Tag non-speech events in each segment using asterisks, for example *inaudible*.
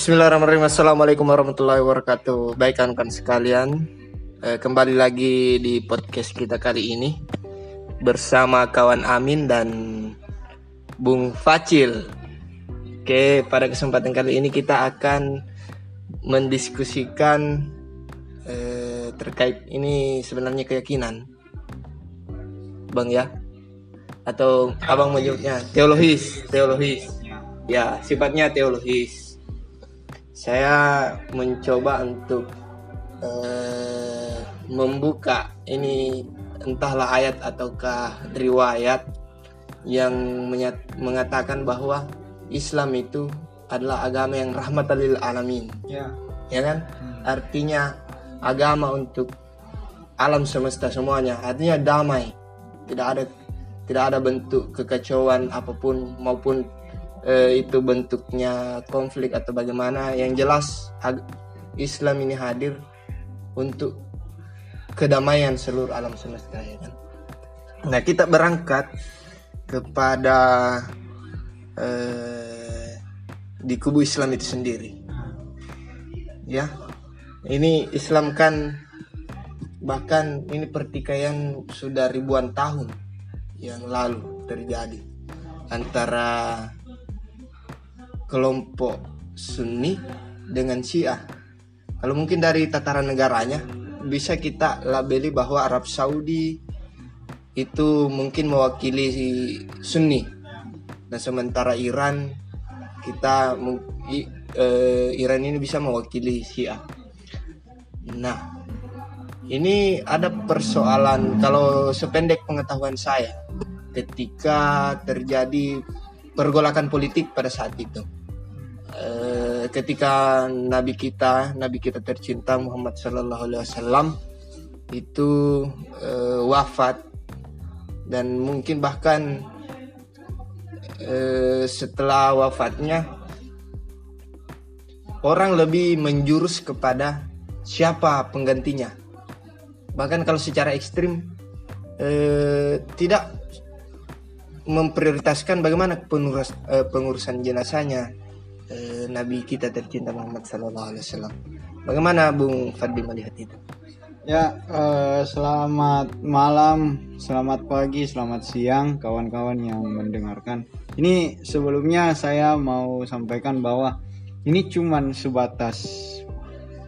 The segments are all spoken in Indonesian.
Bismillahirrahmanirrahim. Assalamualaikum warahmatullahi wabarakatuh. Baik kan sekalian, eh, kembali lagi di podcast kita kali ini bersama kawan Amin dan Bung Facil. Oke, pada kesempatan kali ini kita akan mendiskusikan eh, terkait ini sebenarnya keyakinan, Bang ya, atau abang menyebutnya teologis, teologis. Ya, sifatnya teologis saya mencoba untuk uh, membuka ini entahlah ayat ataukah riwayat yang mengatakan bahwa Islam itu adalah agama yang rahmatalil alamin. Ya. Ya kan? Hmm. Artinya agama untuk alam semesta semuanya. Artinya damai. Tidak ada tidak ada bentuk kekacauan apa pun maupun eh, itu bentuknya konflik atau bagaimana yang jelas Islam ini hadir untuk kedamaian seluruh alam semesta ya kan? Nah kita berangkat kepada eh, di kubu Islam itu sendiri. Ya ini Islam kan bahkan ini pertikaian sudah ribuan tahun yang lalu terjadi antara kelompok Sunni dengan Syiah. Kalau mungkin dari tataran negaranya bisa kita labeli bahwa Arab Saudi itu mungkin mewakili Sunni. Nah sementara Iran kita uh, Iran ini bisa mewakili Syiah. Nah ini ada persoalan kalau sependek pengetahuan saya ketika terjadi pergolakan politik pada saat itu Eh, ketika nabi kita nabi kita tercinta Muhammad Sallallahu Alaihi Wasallam itu uh, wafat. Dan mungkin bahkan uh, setelah wafatnya orang lebih menjurus kepada siapa penggantinya. Bahkan kalau secara ekstrim uh, tidak memprioritaskan bagaimana pengurus, uh, pengurusan jenazahnya eh, Nabi kita tercinta Muhammad Sallallahu Alaihi Wasallam. Bagaimana Bung Fadli melihat itu? Ya, eh, selamat malam, selamat pagi, selamat siang, kawan-kawan yang mendengarkan. Ini sebelumnya saya mau sampaikan bahwa ini cuman sebatas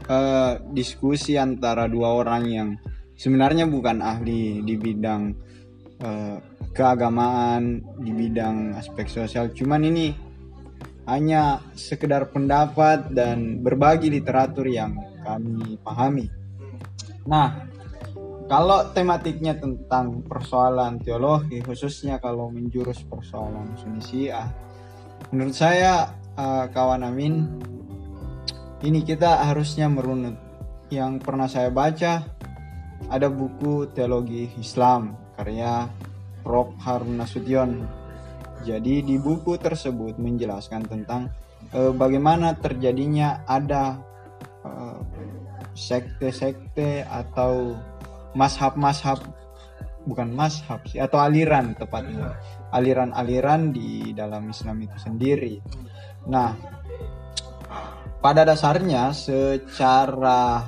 eh, diskusi antara dua orang yang sebenarnya bukan ahli di bidang eh, keagamaan, di bidang aspek sosial. Cuman ini hanya sekedar pendapat dan berbagi literatur yang kami pahami. Nah, kalau tematiknya tentang persoalan teologi, khususnya kalau menjurus persoalan Sunni menurut saya uh, kawan Amin, ini kita harusnya merunut. Yang pernah saya baca ada buku teologi Islam karya Prof Harun Nasution jadi di buku tersebut menjelaskan tentang uh, bagaimana terjadinya ada sekte sekte-sekte atau mashab-mashab bukan mashab sih atau aliran tepatnya aliran-aliran di dalam Islam itu sendiri. Nah, pada dasarnya secara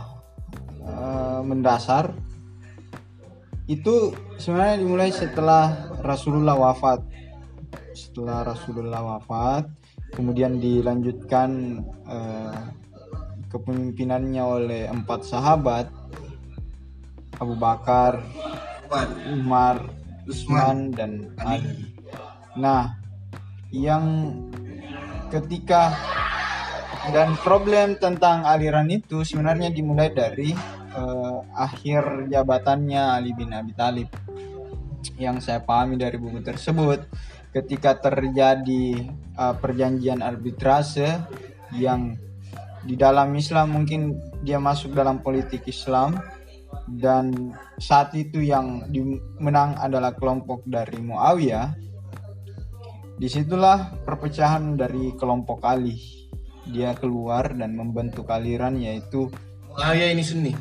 uh, mendasar itu sebenarnya dimulai setelah Rasulullah wafat setelah Rasulullah wafat kemudian dilanjutkan uh, kepemimpinannya oleh empat sahabat Abu Bakar, Umar, Utsman dan Ali. Nah, yang ketika dan problem tentang aliran itu sebenarnya dimulai dari uh, akhir jabatannya Ali bin Abi Thalib. Yang saya pahami dari buku tersebut, ketika terjadi uh, perjanjian arbitrase yang di dalam Islam mungkin dia masuk dalam politik Islam dan saat itu yang menang adalah kelompok dari Muawiyah di situlah perpecahan dari kelompok Ali dia keluar dan membentuk aliran yaitu Muawiyah ini Sunni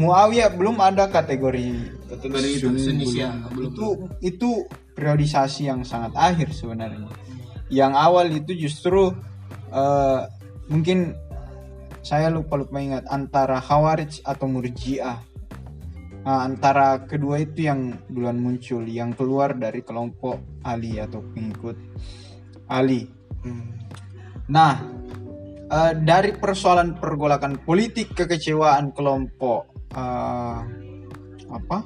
Muawiyah belum ada kategori kategori Sunni, itu, itu itu periodisasi yang sangat akhir sebenarnya. Yang awal itu justru uh, mungkin saya lupa lupa ingat antara Khawarij atau Murji'ah. Nah, antara kedua itu yang duluan muncul yang keluar dari kelompok Ali atau pengikut Ali. Nah eh, dari persoalan pergolakan politik kekecewaan kelompok eh, apa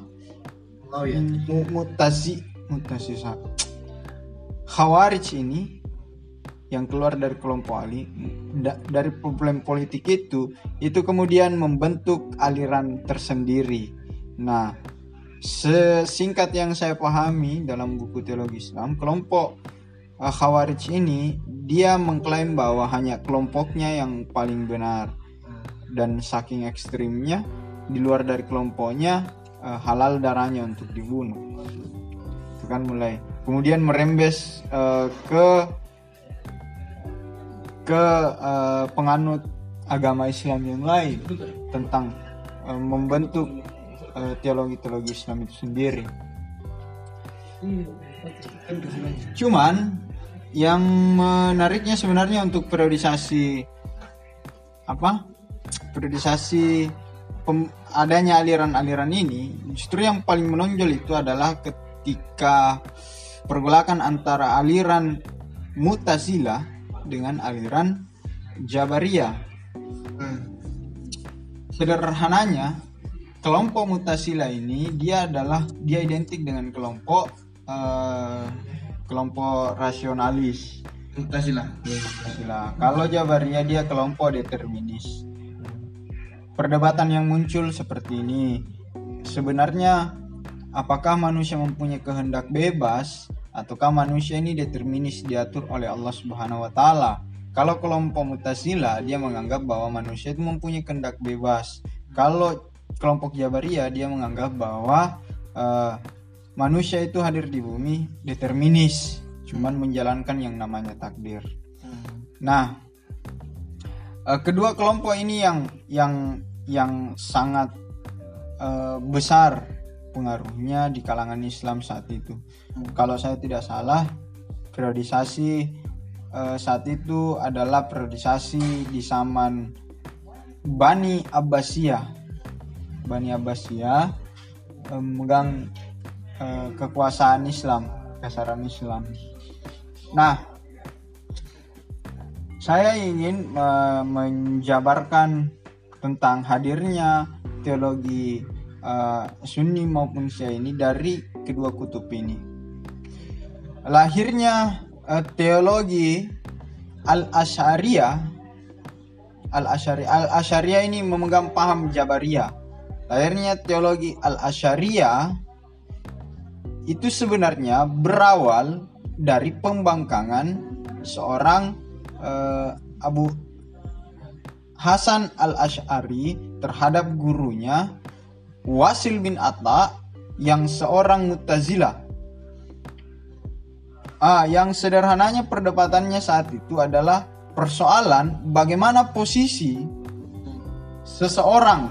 Oh iya. Mu- mutasi mutasi sa- Khawarij ini yang keluar dari kelompok Ali da- dari problem politik itu itu kemudian membentuk aliran tersendiri. Nah, sesingkat yang saya pahami dalam buku teologi Islam, kelompok uh, Khawarij ini dia mengklaim bahwa hanya kelompoknya yang paling benar dan saking ekstrimnya di luar dari kelompoknya uh, halal darahnya untuk dibunuh. Itu kan mulai kemudian merembes uh, ke ke uh, penganut agama Islam yang lain tentang uh, membentuk uh, teologi-teologi Islam itu sendiri. Cuman yang menariknya sebenarnya untuk periodisasi apa? Periodisasi pem- adanya aliran-aliran ini justru yang paling menonjol itu adalah ketika pergolakan antara aliran Mutazilah dengan aliran Jabariyah. Sederhananya, kelompok Mutasila ini dia adalah dia identik dengan kelompok eh, kelompok rasionalis. Mutasila. Kalau Jabariyah dia kelompok determinis. Perdebatan yang muncul seperti ini. Sebenarnya apakah manusia mempunyai kehendak bebas ataukah manusia ini determinis diatur oleh Allah Subhanahu wa taala? Kalau kelompok Mutasila dia menganggap bahwa manusia itu mempunyai kehendak bebas. Kalau kelompok Jabariyah dia menganggap bahwa eh, manusia itu hadir di bumi determinis, cuman menjalankan yang namanya takdir. Nah, eh, kedua kelompok ini yang yang yang sangat eh, besar pengaruhnya di kalangan Islam saat itu. Kalau saya tidak salah, periodisasi eh, saat itu adalah periodisasi di zaman Bani Abbasiyah. Bani Abbasiyah eh, memegang eh, kekuasaan Islam, kasaran Islam. Nah, saya ingin eh, menjabarkan tentang hadirnya teologi eh, Sunni maupun Syiah ini dari kedua kutub ini. Lahirnya eh, teologi Al-Asy'ariyah Al-Asy'ari Al-Asy'ariyah ini memegang paham Jabariyah. Lahirnya teologi Al-Asy'ariyah itu sebenarnya berawal dari pembangkangan seorang eh, Abu Hasan Al-Asy'ari terhadap gurunya Wasil bin Atta yang seorang Mu'tazilah. Ah, yang sederhananya perdebatannya saat itu adalah persoalan bagaimana posisi seseorang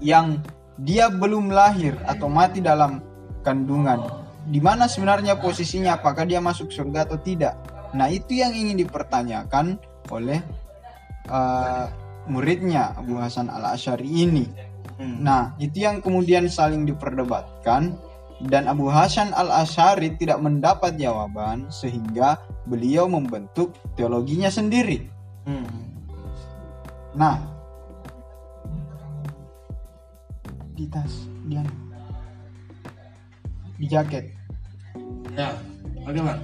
yang dia belum lahir atau mati dalam kandungan. Di mana sebenarnya posisinya apakah dia masuk surga atau tidak. Nah, itu yang ingin dipertanyakan oleh uh, muridnya Abu Hasan Al-Asy'ari ini. Nah, itu yang kemudian saling diperdebatkan dan Abu Hasan Al-Asy'ari tidak mendapat jawaban sehingga beliau membentuk teologinya sendiri. Nah, di tas dia di jaket. Ya, bang.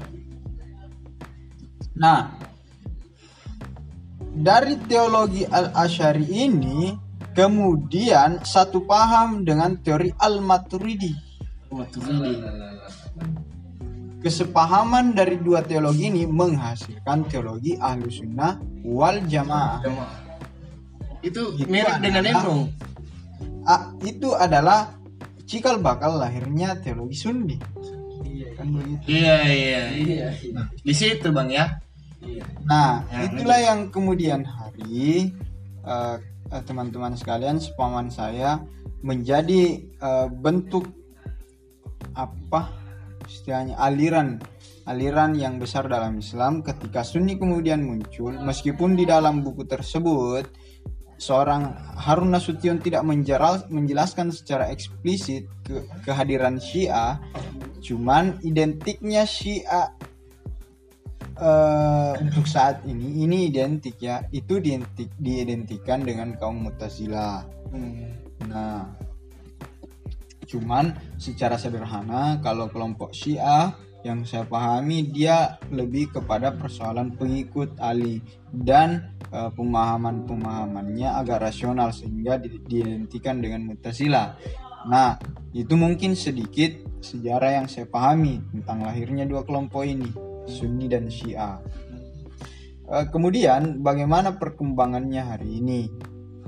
Nah, dari teologi Al-Asy'ari ini kemudian satu paham dengan teori Al-Maturidi. Maturidi. Kesepahaman dari dua teologi ini menghasilkan teologi Ahlu Sunnah wal Jamaah. Itu Itu mirip dengan adalah- Emrong. Ah, itu adalah cikal bakal lahirnya teologi Sunni. Kan begitu. Iya iya. iya. Di situ bang ya. Nah, Ya, itulah yang kemudian hari eh, eh, teman-teman sekalian, sepaman saya menjadi eh, bentuk apa istilahnya aliran aliran yang besar dalam Islam ketika Sunni kemudian muncul. Meskipun di dalam buku tersebut seorang Harun Nasution tidak menjeral, menjelaskan secara eksplisit ke, kehadiran Syiah cuman identiknya Syiah uh, untuk saat ini ini identik ya itu diidentik, diidentikan dengan kaum Mu'tazilah hmm. nah Cuman secara sederhana kalau kelompok Syiah yang saya pahami dia lebih kepada persoalan pengikut Ali dan uh, pemahaman-pemahamannya agak rasional sehingga diidentikan dengan Mu'tazilah. Nah, itu mungkin sedikit sejarah yang saya pahami tentang lahirnya dua kelompok ini, Sunni dan Syiah. Uh, kemudian bagaimana perkembangannya hari ini?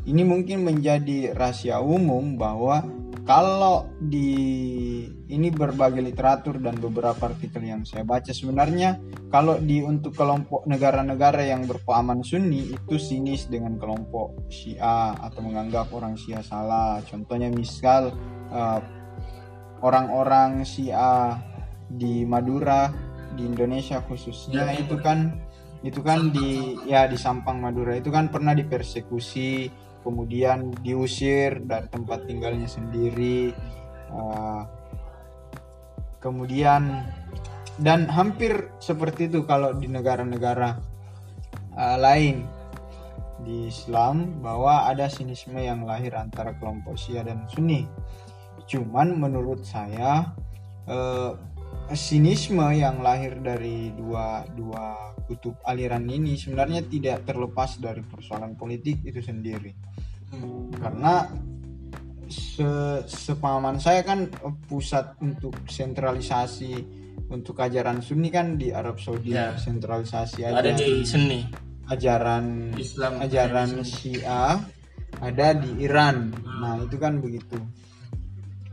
Ini mungkin menjadi rahasia umum bahwa kalau di ini berbagai literatur dan beberapa artikel yang saya baca sebenarnya kalau di untuk kelompok negara-negara yang berpahaman Sunni itu sinis dengan kelompok Syiah atau menganggap orang Syiah salah. Contohnya misal orang eh, orang-orang Syiah di Madura di Indonesia khususnya. Ya, itu kan itu kan di ya di Sampang Madura. Itu kan pernah dipersekusi kemudian diusir dari tempat tinggalnya sendiri. Uh, kemudian dan hampir seperti itu kalau di negara-negara uh, lain. Di Islam bahwa ada sinisme yang lahir antara kelompok Syiah dan Sunni. Cuman menurut saya uh, sinisme yang lahir dari dua dua kutub aliran ini sebenarnya tidak terlepas dari persoalan politik itu sendiri. Hmm. karena se sepahaman saya kan pusat untuk sentralisasi untuk ajaran Sunni kan di Arab Saudi ya. sentralisasi ada di Sunni. Ajaran Islam. ajaran Syiah ada di Iran. Nah itu kan begitu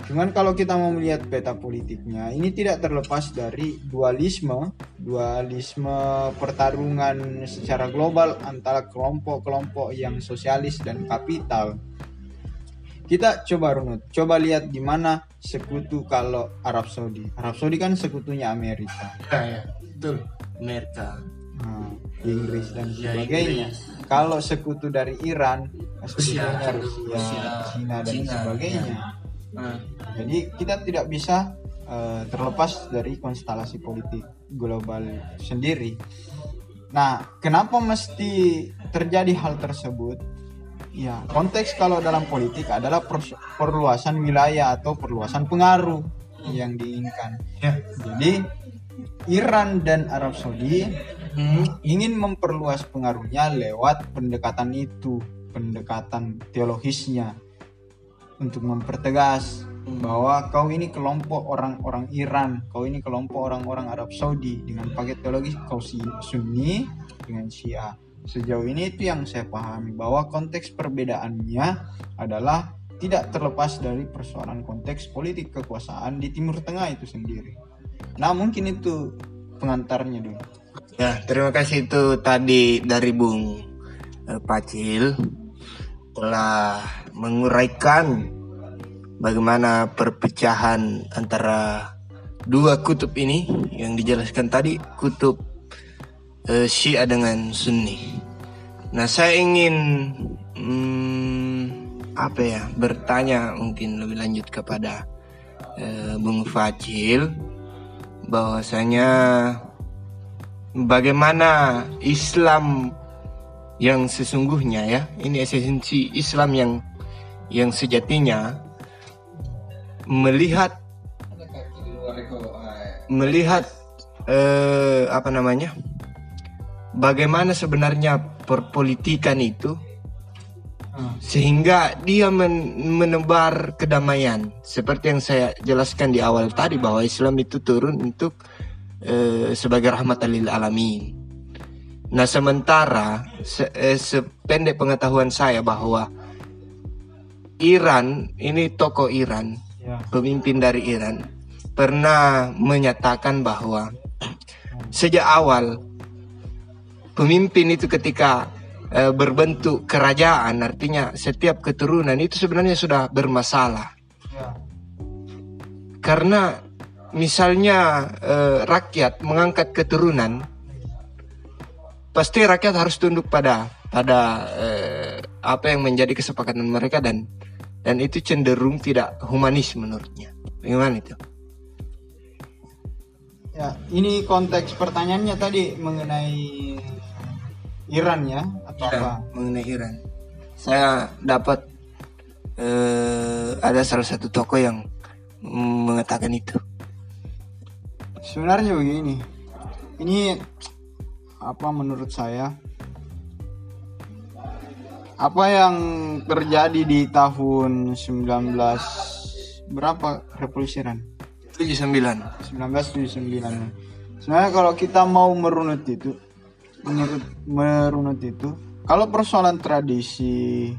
Cuman kalau kita mau melihat peta politiknya, ini tidak terlepas dari dualisme, dualisme pertarungan secara global antara kelompok-kelompok yang sosialis dan kapital. Kita coba runut, coba lihat di mana sekutu kalau Arab Saudi. Arab Saudi kan sekutunya Amerika. Ya, ya, betul. Amerika. Nah, Inggris dan ya, sebagainya. Inggris. Kalau sekutu dari Iran, sekutunya Rusia, Rusia, Cina dan Cina, sebagainya. Ya Nah, jadi kita tidak bisa uh, terlepas dari konstelasi politik global sendiri. Nah, kenapa mesti terjadi hal tersebut? Ya, konteks kalau dalam politik adalah perluasan wilayah atau perluasan pengaruh yang diinginkan. Ya. Jadi Iran dan Arab Saudi hmm. ingin memperluas pengaruhnya lewat pendekatan itu, pendekatan teologisnya untuk mempertegas bahwa kau ini kelompok orang-orang Iran, kau ini kelompok orang-orang Arab Saudi dengan paket teologis kau Sunni dengan Syiah. Sejauh ini itu yang saya pahami bahwa konteks perbedaannya adalah tidak terlepas dari persoalan konteks politik kekuasaan di Timur Tengah itu sendiri. Nah mungkin itu pengantarnya dulu. Ya terima kasih itu tadi dari Bung eh, Pacil telah menguraikan bagaimana perpecahan antara dua kutub ini yang dijelaskan tadi kutub uh, Syiah dengan Sunni. Nah saya ingin hmm, apa ya bertanya mungkin lebih lanjut kepada uh, Bung Facil bahwasanya bagaimana Islam yang sesungguhnya ya. Ini esensi Islam yang yang sejatinya melihat melihat eh, apa namanya bagaimana sebenarnya perpolitikan itu sehingga dia men menebar kedamaian. Seperti yang saya jelaskan di awal tadi bahwa Islam itu turun untuk eh, sebagai rahmat lil alamin Nah sementara se eh, sependek pengetahuan saya bahwa Iran ini tokoh Iran, ya. pemimpin dari Iran pernah menyatakan bahwa sejak awal pemimpin itu ketika eh, berbentuk kerajaan artinya setiap keturunan itu sebenarnya sudah bermasalah. Ya. Karena misalnya eh, rakyat mengangkat keturunan, pasti rakyat harus tunduk pada pada eh, apa yang menjadi kesepakatan mereka dan dan itu cenderung tidak humanis menurutnya. Bagaimana itu? Ya, ini konteks pertanyaannya tadi mengenai Iran ya atau Ya, apa? mengenai Iran. Saya dapat eh, ada salah satu toko yang mengatakan itu. Sebenarnya begini. Ini apa menurut saya apa yang terjadi di tahun 19 berapa revolusi Iran? 79. 1979. Sebenarnya kalau kita mau merunut itu, menurut merunut itu, kalau persoalan tradisi,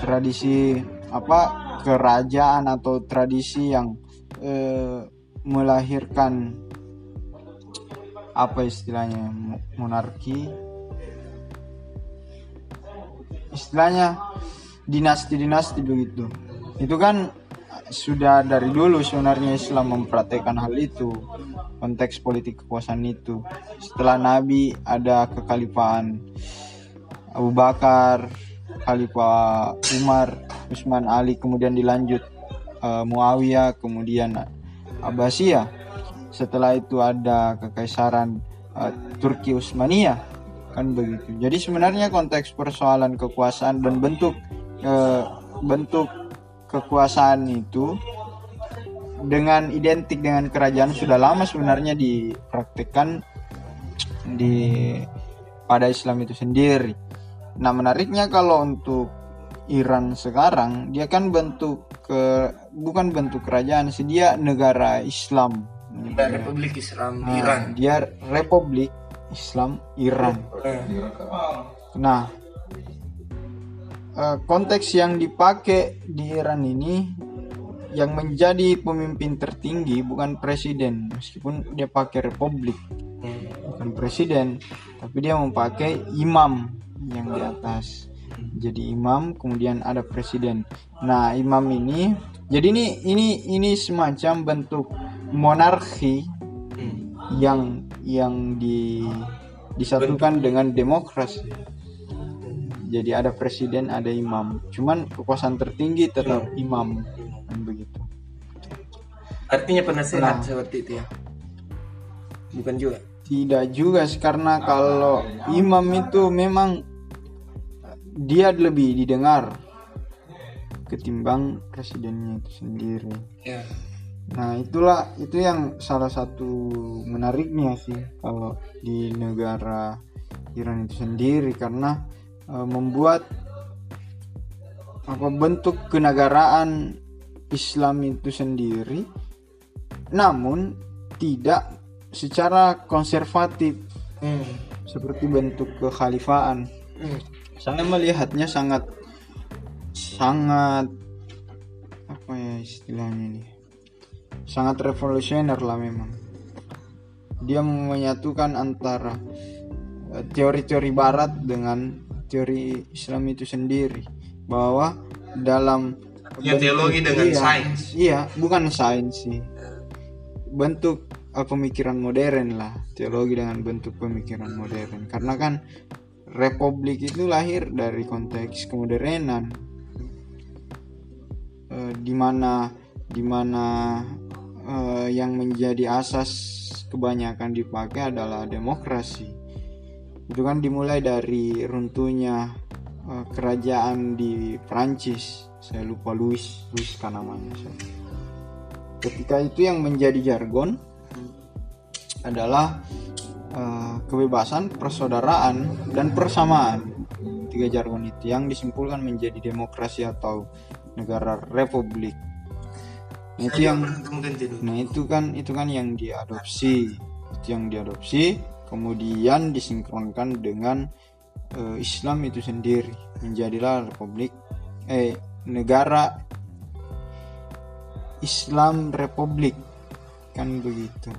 tradisi apa kerajaan atau tradisi yang eh, melahirkan apa istilahnya mo- monarki, istilahnya dinasti-dinasti begitu. Itu kan sudah dari dulu sebenarnya Islam mempraktekkan hal itu konteks politik kekuasaan itu. Setelah Nabi ada kekhalifahan Abu Bakar Khalifah Umar Utsman Ali kemudian dilanjut eh, Muawiyah kemudian Abbasiyah setelah itu ada kekaisaran eh, Turki Utsmaniyah kan begitu jadi sebenarnya konteks persoalan kekuasaan dan bentuk eh, bentuk kekuasaan itu dengan identik dengan kerajaan sudah lama sebenarnya dipraktikkan di pada Islam itu sendiri. Nah menariknya kalau untuk Iran sekarang dia kan bentuk ke bukan bentuk kerajaan sih dia negara Islam. Republik Islam Nah, dia Republik Islam Iran. Nah, eh, konteks yang dipakai di Iran ini yang menjadi pemimpin tertinggi bukan presiden, meskipun dia pakai republik, bukan presiden, tapi dia memakai imam yang di atas. Jadi imam, kemudian ada presiden. Nah, imam ini, jadi ini ini ini semacam bentuk monarki yang yang di disatukan dengan demokrasi. Jadi ada presiden, ada imam. Cuman kekuasaan tertinggi tetap imam kan begitu. Artinya penasehat Nah. seperti itu ya. Bukan juga. Tidak juga sih karena kalau imam itu memang dia lebih didengar ketimbang presidennya itu sendiri. Ya. Nah, itulah itu yang salah satu menariknya sih kalau di negara Iran itu sendiri karena e, membuat apa bentuk kenegaraan Islam itu sendiri namun tidak secara konservatif Hmm. seperti bentuk kekhalifahan. Hmm. Saya melihatnya sangat sangat apa ya istilahnya ini sangat revolusioner lah memang. Dia menyatukan antara eh, teori-teori barat dengan teori Islam itu sendiri bahwa dalam Ya, teologi dengan iya, sains. iya bukan sains sih. Bentuk eh, pemikiran modern lah teologi dengan bentuk pemikiran modern. Karena kan republik itu lahir dari konteks kemodernan. Eh, di mana eh, yang menjadi asas kebanyakan dipakai adalah demokrasi. Itu kan dimulai dari runtuhnya eh, kerajaan di Prancis saya lupa Louis Louis kan namanya saya. ketika itu yang menjadi jargon adalah eh, kebebasan persaudaraan dan persamaan. Tiga jargon itu yang disimpulkan menjadi demokrasi atau negara republik Nah, itu yang Nah itu kan itu kan yang diadopsi, itu yang diadopsi, kemudian disinkronkan dengan eh, Islam itu sendiri, menjadilah republik, eh negara Islam Republik, kan begitu.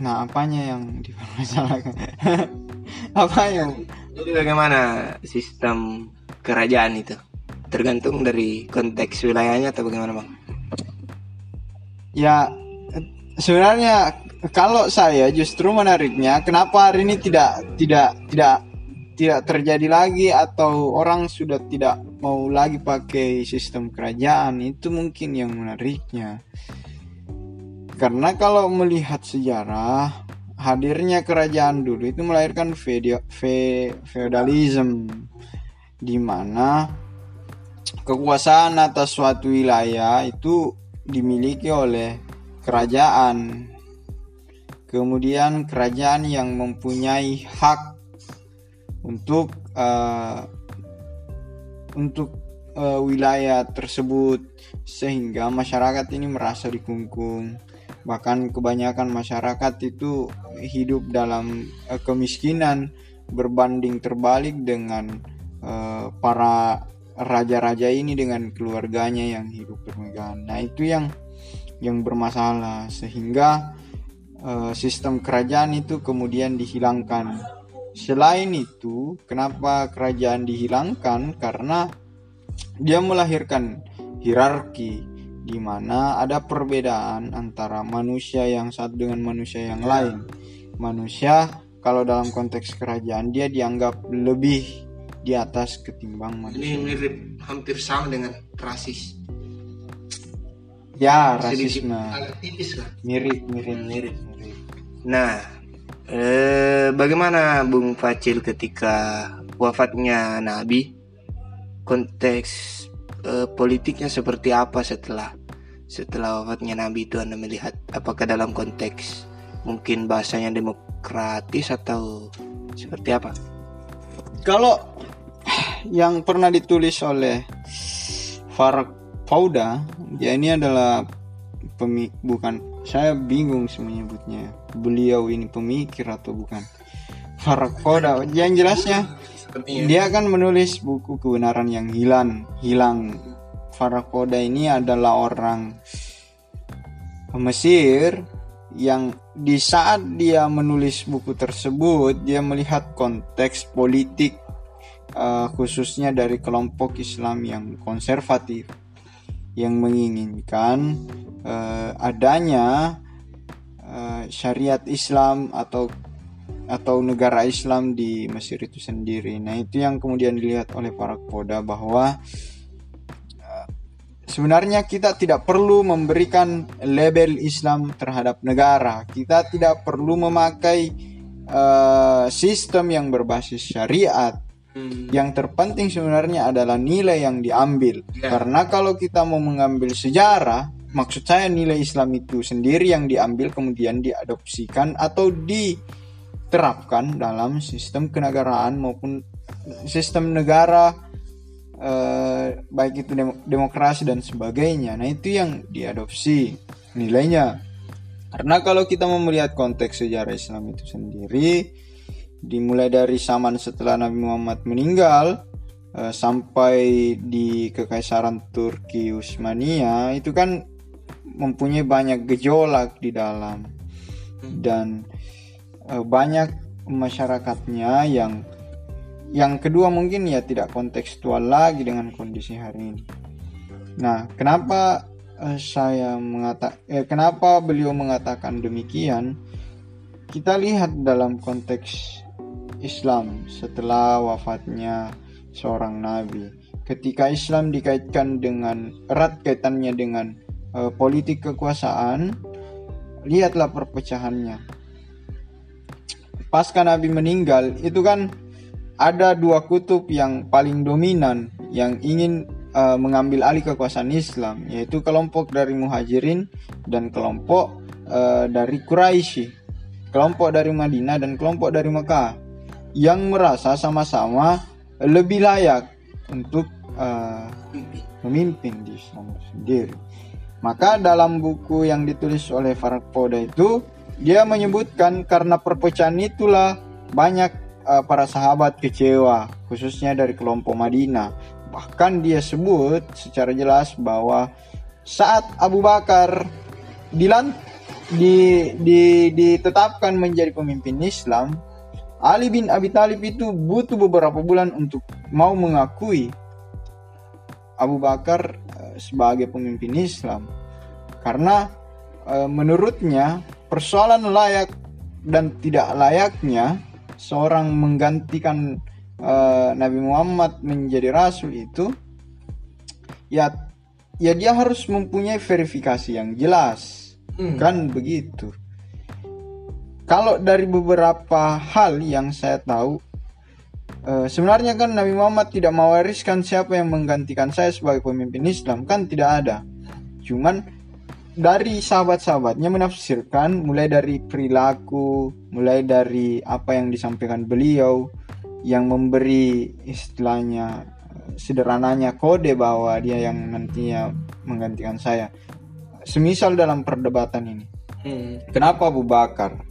Nah apanya yang *laughs* dipermasalahkan? *laughs* Apa yang Jadi bagaimana sistem kerajaan itu? Tergantung dari konteks wilayahnya atau bagaimana bang? ya sebenarnya kalau saya justru menariknya kenapa hari ini tidak tidak tidak tidak terjadi lagi atau orang sudah tidak mau lagi pakai sistem kerajaan itu mungkin yang menariknya karena kalau melihat sejarah hadirnya kerajaan dulu itu melahirkan feudalism di mana kekuasaan atas suatu wilayah itu dimiliki oleh kerajaan. Kemudian kerajaan yang mempunyai hak untuk uh, untuk uh, wilayah tersebut sehingga masyarakat ini merasa dikungkung. Bahkan kebanyakan masyarakat itu hidup dalam uh, kemiskinan berbanding terbalik dengan uh, para raja-raja ini dengan keluarganya yang hidup bermegahan. Nah, itu yang yang bermasalah sehingga uh, sistem kerajaan itu kemudian dihilangkan. Selain itu, kenapa kerajaan dihilangkan? Karena dia melahirkan hierarki di mana ada perbedaan antara manusia yang satu dengan manusia yang lain. Manusia kalau dalam konteks kerajaan dia dianggap lebih di atas ketimbang manusia. Ini mirip hampir sama dengan rasis. Ya, rasisme. Tipis lah. Mirip, mirip, mirip, mirip. Nah, eh, bagaimana Bung Facil ketika wafatnya Nabi? Konteks eh, politiknya seperti apa setelah setelah wafatnya Nabi itu Anda melihat apakah dalam konteks mungkin bahasanya demokratis atau seperti apa? Kalau yang pernah ditulis oleh Farag Fauda, ya ini adalah pemi bukan saya bingung menyebutnya. Beliau ini pemikir atau bukan? Farag Fauda, yang jelasnya dia akan menulis buku kebenaran yang hilang, hilang. Farag Fauda ini adalah orang Mesir yang di saat dia menulis buku tersebut dia melihat konteks politik uh, khususnya dari kelompok Islam yang konservatif yang menginginkan uh, adanya uh, syariat Islam atau atau negara Islam di Mesir itu sendiri. Nah, itu yang kemudian dilihat oleh para koda bahwa sebenarnya kita tidak perlu memberikan label Islam terhadap negara. Kita tidak perlu memakai uh, sistem yang berbasis syariat Hmm. Yang terpenting sebenarnya adalah nilai yang diambil. Yeah. Karena kalau kita mau mengambil sejarah, maksud saya nilai Islam itu sendiri yang diambil kemudian diadopsikan atau diterapkan dalam sistem kenegaraan maupun sistem negara eh, baik itu demokrasi dan sebagainya. Nah, itu yang diadopsi nilainya. Karena kalau kita mau melihat konteks sejarah Islam itu sendiri, dimulai dari zaman setelah Nabi Muhammad meninggal uh, sampai di kekaisaran Turki Utsmania itu kan mempunyai banyak gejolak di dalam dan uh, banyak masyarakatnya yang yang kedua mungkin ya tidak kontekstual lagi dengan kondisi hari ini. Nah, kenapa uh, saya mengatakan eh, kenapa beliau mengatakan demikian? Kita lihat dalam konteks Islam setelah wafatnya seorang nabi. Ketika Islam dikaitkan dengan erat kaitannya dengan uh, politik kekuasaan, lihatlah perpecahannya. Pasca Nabi meninggal, itu kan ada dua kutub yang paling dominan yang ingin uh, mengambil alih kekuasaan Islam, yaitu kelompok dari Muhajirin dan kelompok uh, dari Quraisy, kelompok dari Madinah dan kelompok dari Mekah yang merasa sama-sama lebih layak untuk uh, memimpin di sendiri. Maka dalam buku yang ditulis oleh Farad Poda itu dia menyebutkan karena perpecahan itulah banyak uh, para sahabat kecewa khususnya dari kelompok Madinah. Bahkan dia sebut secara jelas bahwa saat Abu Bakar di, di, ditetapkan menjadi pemimpin Islam, Ali bin Abi Thalib itu butuh beberapa bulan untuk mau mengakui Abu Bakar eh, sebagai pemimpin Islam. Karena eh, menurutnya persoalan layak dan tidak layaknya seorang menggantikan uh, Nabi Muhammad menjadi rasul itu ya ya dia harus mempunyai verifikasi yang jelas. Hmm. kan begitu kalau dari beberapa hal yang saya tahu uh, sebenarnya kan Nabi Muhammad tidak mewariskan siapa yang menggantikan saya sebagai pemimpin Islam kan tidak ada cuman dari sahabat-sahabatnya menafsirkan mulai dari perilaku, mulai dari apa yang disampaikan beliau yang memberi istilahnya sederhananya kode bahwa dia yang nantinya menggantikan saya. Semisal dalam perdebatan ini. Hmm. Kenapa Abu Bakar?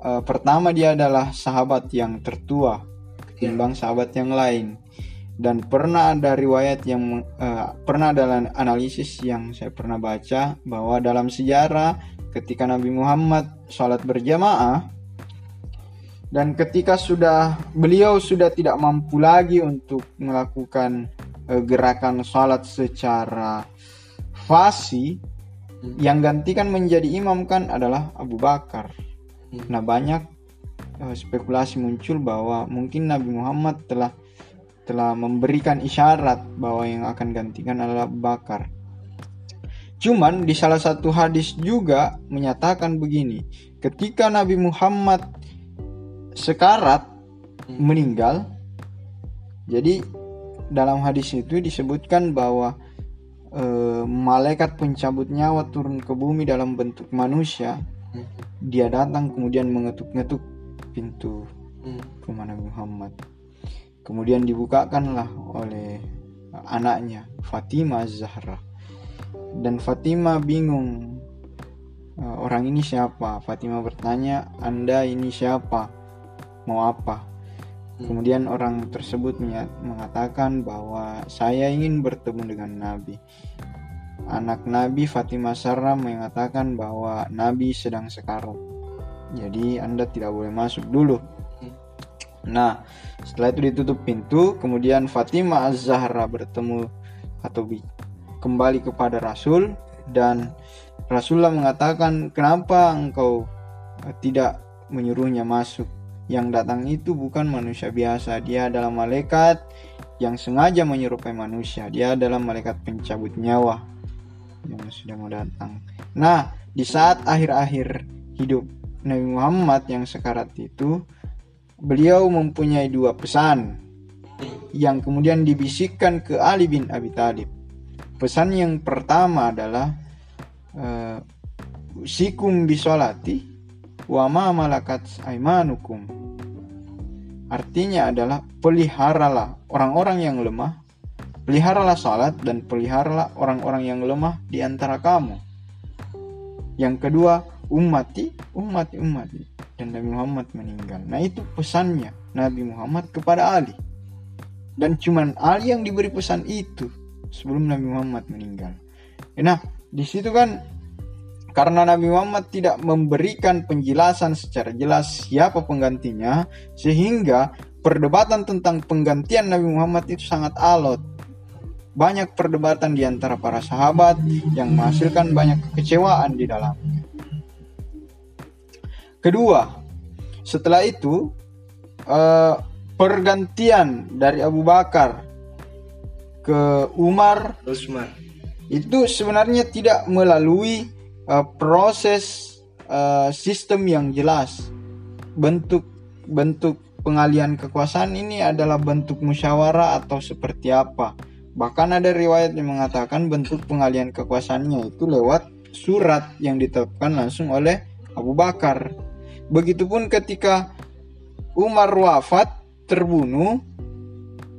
Uh, pertama dia adalah sahabat yang tertua ketimbang sahabat yang lain dan pernah ada riwayat yang uh, pernah ada analisis yang saya pernah baca bahwa dalam sejarah ketika Nabi Muhammad sholat berjamaah dan ketika sudah beliau sudah tidak mampu lagi untuk melakukan uh, gerakan sholat secara fasi hmm. yang gantikan menjadi imam kan adalah Abu Bakar. Hmm. Nah banyak uh, spekulasi muncul bahwa mungkin Nabi Muhammad telah telah memberikan isyarat bahwa yang akan gantikan adalah Bakar. Cuman di salah satu hadis juga menyatakan begini, ketika Nabi Muhammad sekarat meninggal, jadi dalam hadis itu disebutkan bahwa e, malaikat pencabut nyawa turun ke bumi dalam bentuk manusia. Dia datang kemudian mengetuk-ngetuk pintu hmm. rumah Nabi Muhammad Kemudian dibukakanlah oleh anaknya Fatimah Zahra. Dan Fatimah bingung eh, orang ini siapa? Fatimah bertanya, "Anda ini siapa? Mau apa?" Hmm. Kemudian orang tersebut mengatakan bahwa saya ingin bertemu dengan Nabi. Anak Nabi Fatimah Sarra mengatakan bahwa Nabi sedang sekarat. Jadi Anda tidak boleh masuk dulu. Hmm. Nah, setelah itu ditutup pintu, kemudian Fatimah Az-Zahra bertemu atau kembali kepada Rasul dan Rasulullah mengatakan, "Kenapa engkau eh, tidak menyuruhnya masuk? Yang datang itu bukan manusia biasa, dia adalah malaikat yang sengaja menyerupai manusia. Dia adalah malaikat pencabut nyawa yang sudah mau datang." Nah, di saat akhir-akhir hidup Nabi Muhammad yang sekarat itu, beliau mempunyai dua pesan yang kemudian dibisikkan ke Ali bin Abi Thalib. Pesan yang pertama adalah uh, sikum bisolati wa ma malakat aimanukum. Artinya adalah peliharalah orang-orang yang lemah, peliharalah salat dan peliharalah orang-orang yang lemah di antara kamu. Yang kedua, ummati, ummati, ummati dan Nabi Muhammad meninggal. Nah itu pesannya Nabi Muhammad kepada Ali. Dan cuman Ali yang diberi pesan itu sebelum Nabi Muhammad meninggal. Nah di situ kan karena Nabi Muhammad tidak memberikan penjelasan secara jelas siapa penggantinya sehingga perdebatan tentang penggantian Nabi Muhammad itu sangat alot. Banyak perdebatan di antara para sahabat yang menghasilkan banyak kekecewaan di dalamnya. Kedua, setelah itu uh, pergantian dari Abu Bakar ke Umar Usman itu sebenarnya tidak melalui uh, proses uh, sistem yang jelas. Bentuk bentuk pengalian kekuasaan ini adalah bentuk musyawarah atau seperti apa. Bahkan ada riwayat yang mengatakan bentuk pengalian kekuasaannya itu lewat surat yang ditetapkan langsung oleh Abu Bakar Begitupun ketika Umar wafat terbunuh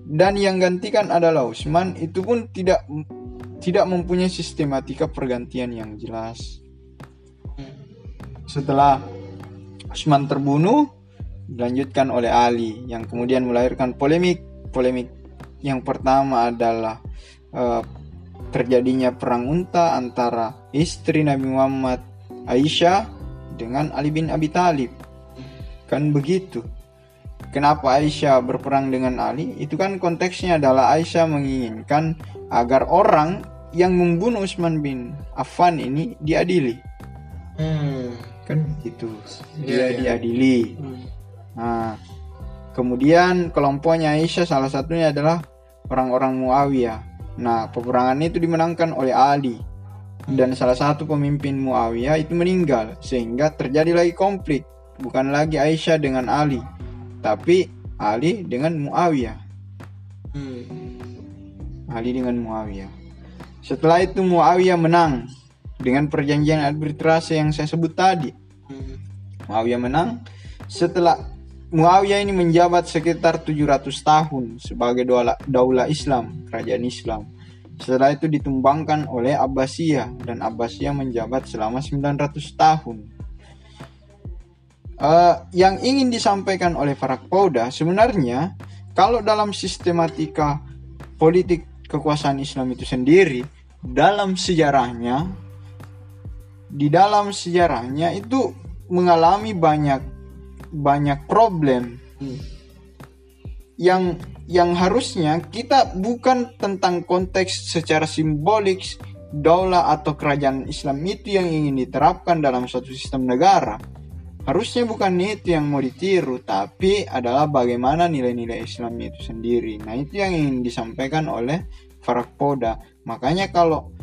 dan yang gantikan adalah Utsman itu pun tidak tidak mempunyai sistematika pergantian yang jelas. Setelah Utsman terbunuh dilanjutkan oleh Ali yang kemudian melahirkan polemik. Polemik yang pertama adalah uh, terjadinya perang unta antara istri Nabi Muhammad Aisyah dengan Ali bin Abi Thalib. Kan begitu. Kenapa Aisyah berperang dengan Ali? Itu kan konteksnya adalah Aisyah menginginkan agar orang yang membunuh Utsman bin Affan ini diadili. Hmm. kan gitu Iya, dia iya. diadili Hmm. nah kemudian kelompoknya Aisyah salah satunya adalah orang-orang Muawiyah. Nah peperangan itu dimenangkan oleh Ali dan salah satu pemimpin Muawiyah itu meninggal sehingga terjadi lagi konflik. Bukan lagi Aisyah dengan Ali tapi Ali dengan Muawiyah. Hmm. Ali dengan Muawiyah. Setelah itu Muawiyah menang dengan perjanjian arbitrase yang saya sebut tadi. Hmm. Muawiyah menang. Setelah Muawiyah ini menjabat sekitar 700 tahun sebagai daulah, Islam, kerajaan Islam. Setelah itu ditumbangkan oleh Abbasiyah dan Abbasiyah menjabat selama 900 tahun. Eh, yang ingin disampaikan oleh Farak Pauda sebenarnya kalau dalam sistematika politik kekuasaan Islam itu sendiri dalam sejarahnya di dalam sejarahnya itu mengalami banyak banyak problem Hmm. yang yang harusnya kita bukan tentang konteks secara simbolik daulah atau kerajaan Islam itu yang ingin diterapkan dalam suatu sistem negara. Harusnya bukan itu yang mau ditiru, tapi adalah bagaimana nilai-nilai Islam itu sendiri. Nah, itu yang ingin disampaikan oleh Farak Poda. Makanya kalau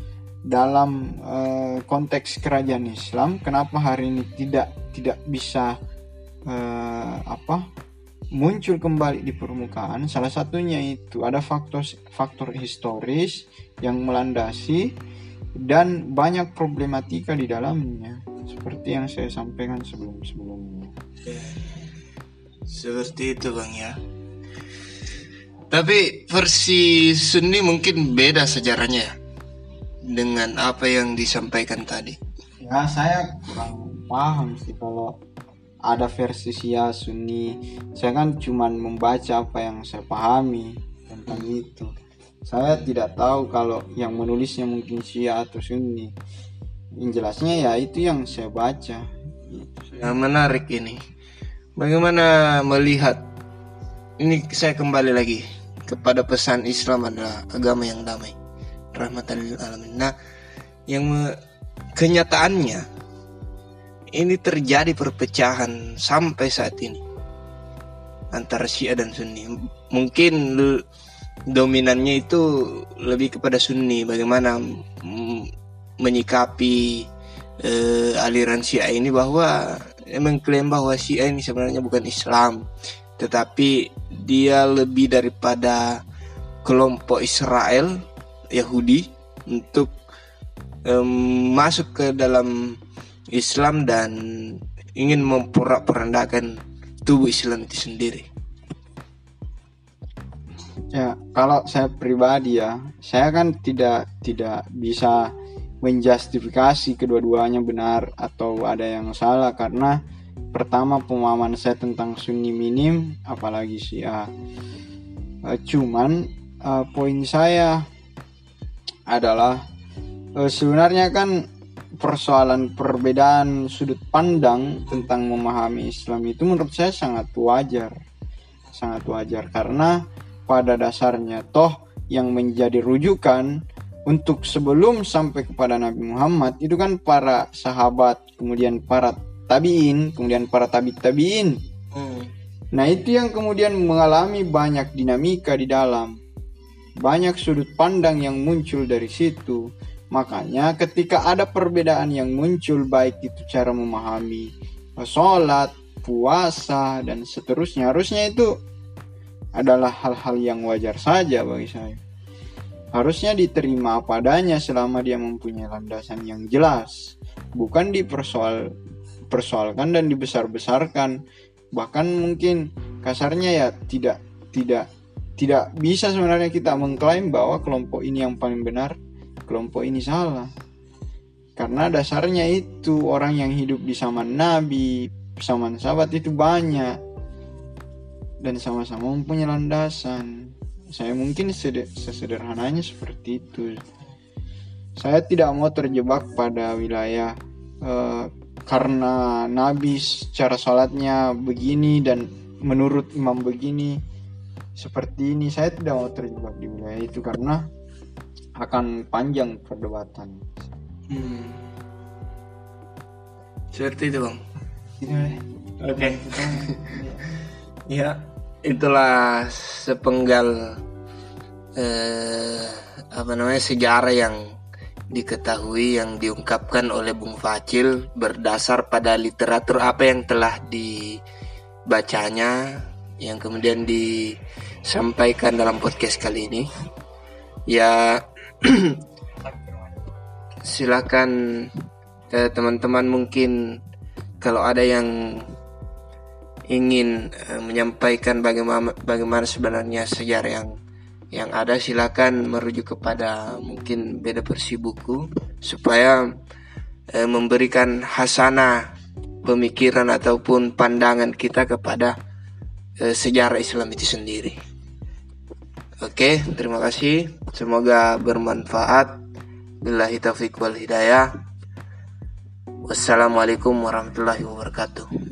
dalam eh, konteks kerajaan Islam, kenapa hari ini tidak tidak bisa eh, apa muncul kembali di permukaan salah satunya itu ada faktor faktor historis yang melandasi dan banyak problematika di dalamnya seperti yang saya sampaikan sebelum-sebelumnya. Seperti itu bang ya. Tapi versi Sunni mungkin beda sejarahnya ya, dengan apa yang disampaikan tadi. Ya saya kurang paham sih kalau ada versi Syiah Sunni. Saya kan cuman membaca apa yang saya pahami tentang itu. Saya tidak tahu kalau yang menulisnya mungkin Syiah atau Sunni. Yang jelasnya ya itu yang saya baca. Yang menarik ini, bagaimana melihat ini saya kembali lagi kepada pesan Islam adalah agama yang damai, rahmatan lil alamin. Nah, yang kenyataannya ini terjadi perpecahan sampai saat ini antara Syiah dan Sunni. Mungkin dominannya itu lebih kepada Sunni. Bagaimana menyikapi eh, aliran Syiah ini bahwa mengklaim bahwa Syiah ini sebenarnya bukan Islam, tetapi dia lebih daripada kelompok Israel Yahudi untuk em, masuk ke dalam Islam dan ingin memporak-porandakan tubuh Islam itu sendiri. Ya, kalau saya pribadi ya, saya kan tidak tidak bisa menjustifikasi kedua-duanya benar atau ada yang salah karena pertama pemahaman saya tentang Sunni minim apalagi Syiah. Eh, cuman eh, poin saya adalah eh, sebenarnya kan persoalan perbedaan sudut pandang tentang memahami Islam itu menurut saya sangat wajar. Sangat wajar karena pada dasarnya toh yang menjadi rujukan untuk sebelum sampai kepada Nabi Muhammad itu kan para sahabat, kemudian para tabiin, kemudian para tabi tabiin. Nah itu yang kemudian mengalami banyak dinamika di dalam, banyak sudut pandang yang muncul dari situ. Makanya ketika ada perbedaan yang muncul baik itu cara memahami sholat, puasa dan seterusnya harusnya itu adalah hal-hal yang wajar saja bagi saya. Harusnya diterima apa adanya selama dia mempunyai landasan yang jelas, bukan dipersoal persoalkan dan dibesar-besarkan. Bahkan mungkin kasarnya ya tidak tidak tidak bisa sebenarnya kita mengklaim bahwa kelompok ini yang paling benar, kelompok ini salah. Karena dasarnya itu orang yang hidup di zaman Nabi, zaman sahabat itu banyak dan sama-sama mempunyai landasan. Saya mungkin sede- sesederhananya seperti itu. Saya tidak mau terjebak pada wilayah eh, karena Nabi secara sholatnya begini dan menurut imam begini seperti ini. Saya tidak mau terjebak di wilayah itu karena akan panjang perdebatan. Seperti itu bang. Ini Oke. *laughs* Ya, itulah sepenggal eh, apa namanya sejarah yang diketahui yang diungkapkan oleh Bung Facil berdasar pada literatur apa yang telah dibacanya yang kemudian disampaikan dalam podcast kali ini. Ya *clears throat* silakan eh, teman-teman mungkin kalau ada yang ingin eh, menyampaikan bagaimana bagaimana sebenarnya sejarah yang yang ada silakan merujuk kepada mungkin beda versi buku supaya eh, memberikan hasanah pemikiran ataupun pandangan kita kepada eh, sejarah Islam itu sendiri. Oke, terima kasih. Semoga bermanfaat. Billahi taufiq wal hidayah. Wassalamualaikum warahmatullahi wabarakatuh.